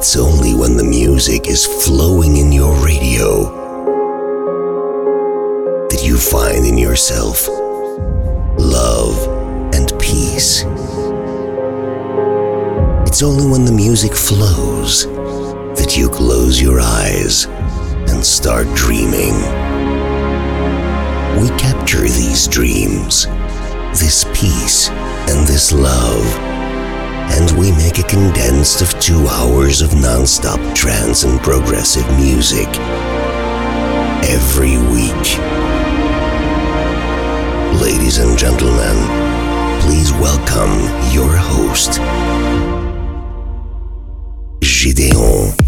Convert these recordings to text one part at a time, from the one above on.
It's only when the music is flowing in your radio that you find in yourself love and peace. It's only when the music flows that you close your eyes and start dreaming. We capture these dreams, this peace, and this love, and we make a condensed of two hours of non-stop trance and progressive music every week. Ladies and gentlemen, please welcome your host, Gideon.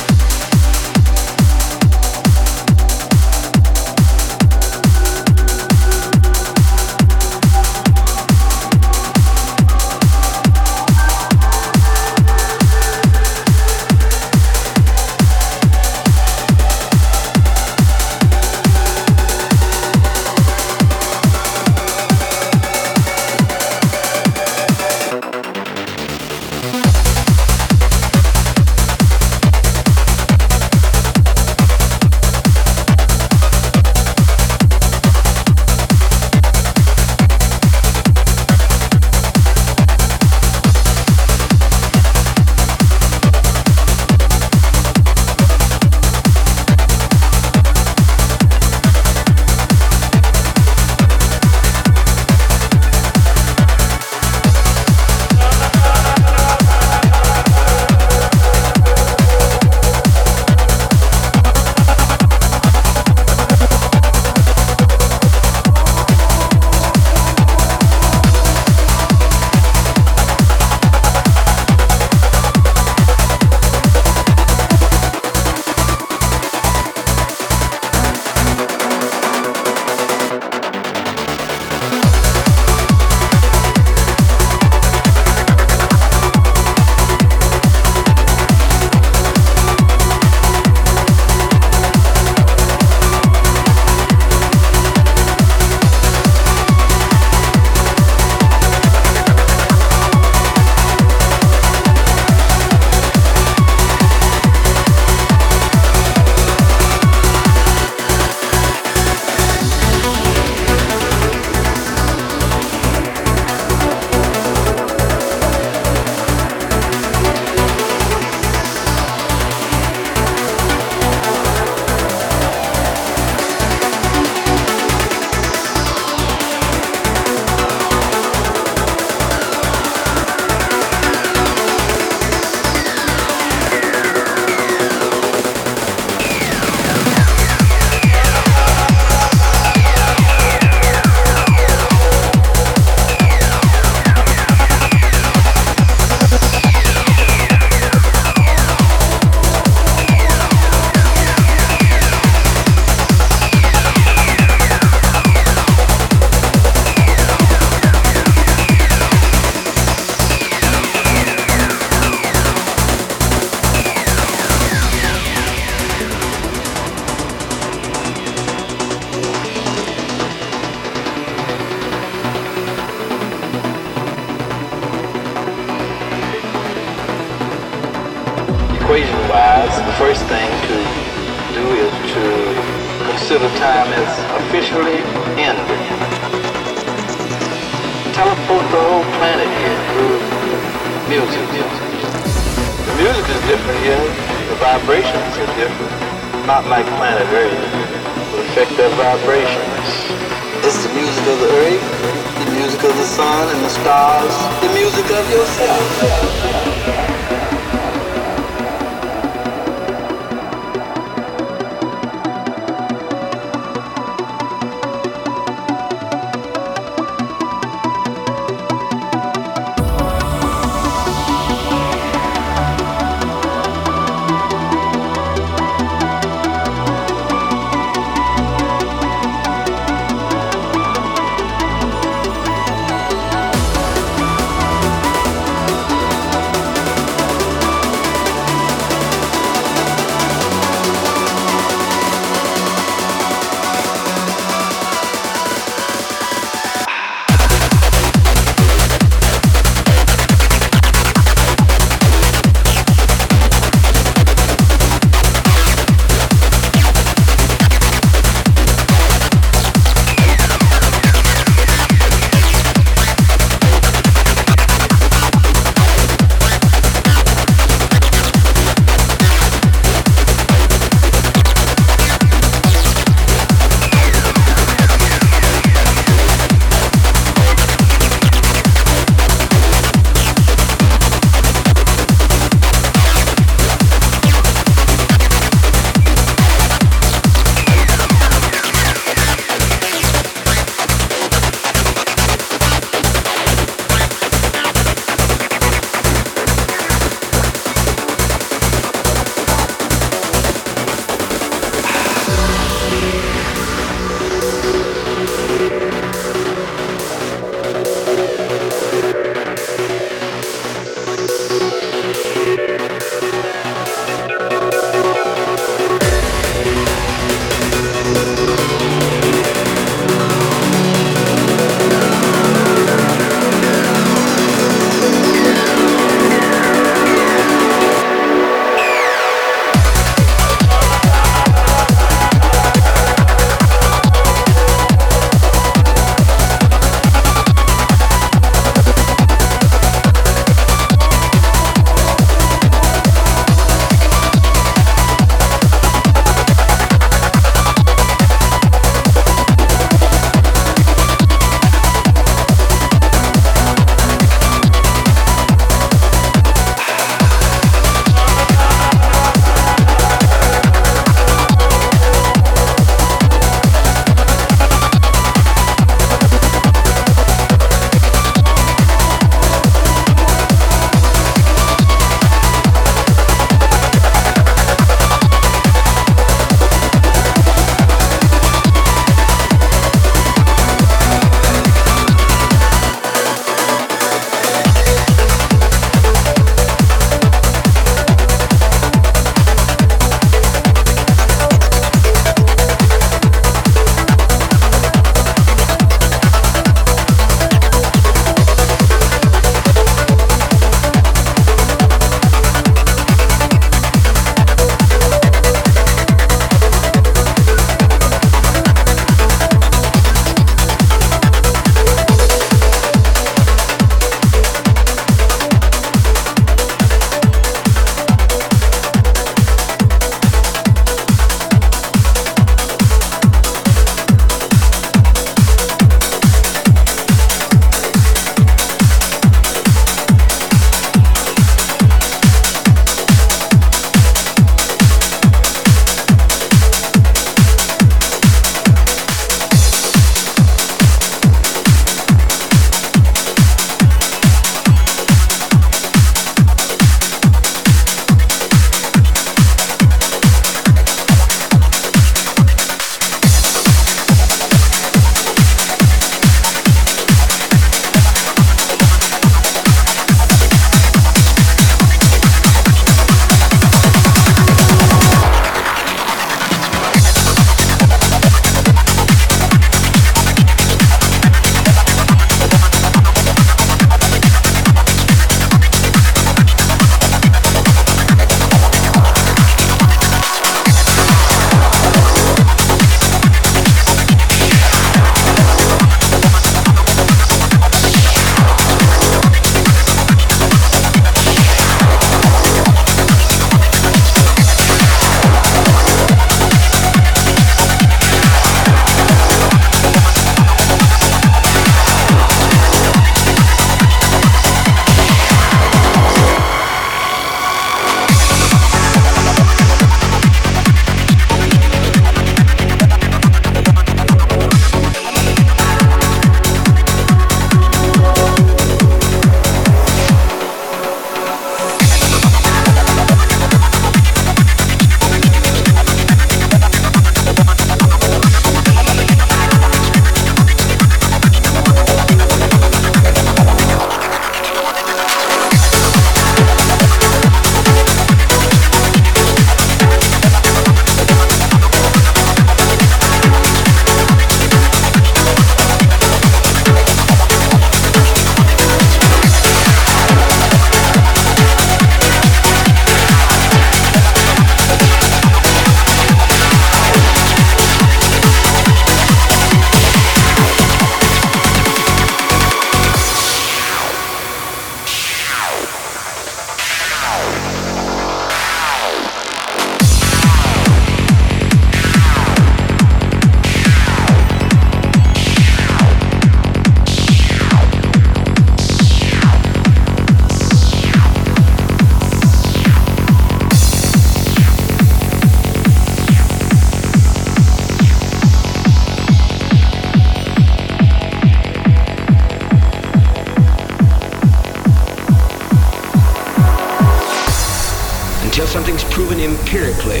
Empirically.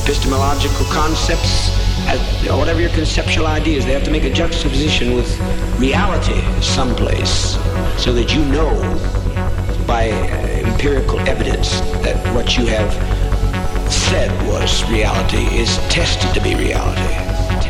Epistemological concepts, whatever your conceptual ideas, they have to make a juxtaposition with reality someplace so that you know by uh, empirical evidence that what you have said was reality is tested to be reality.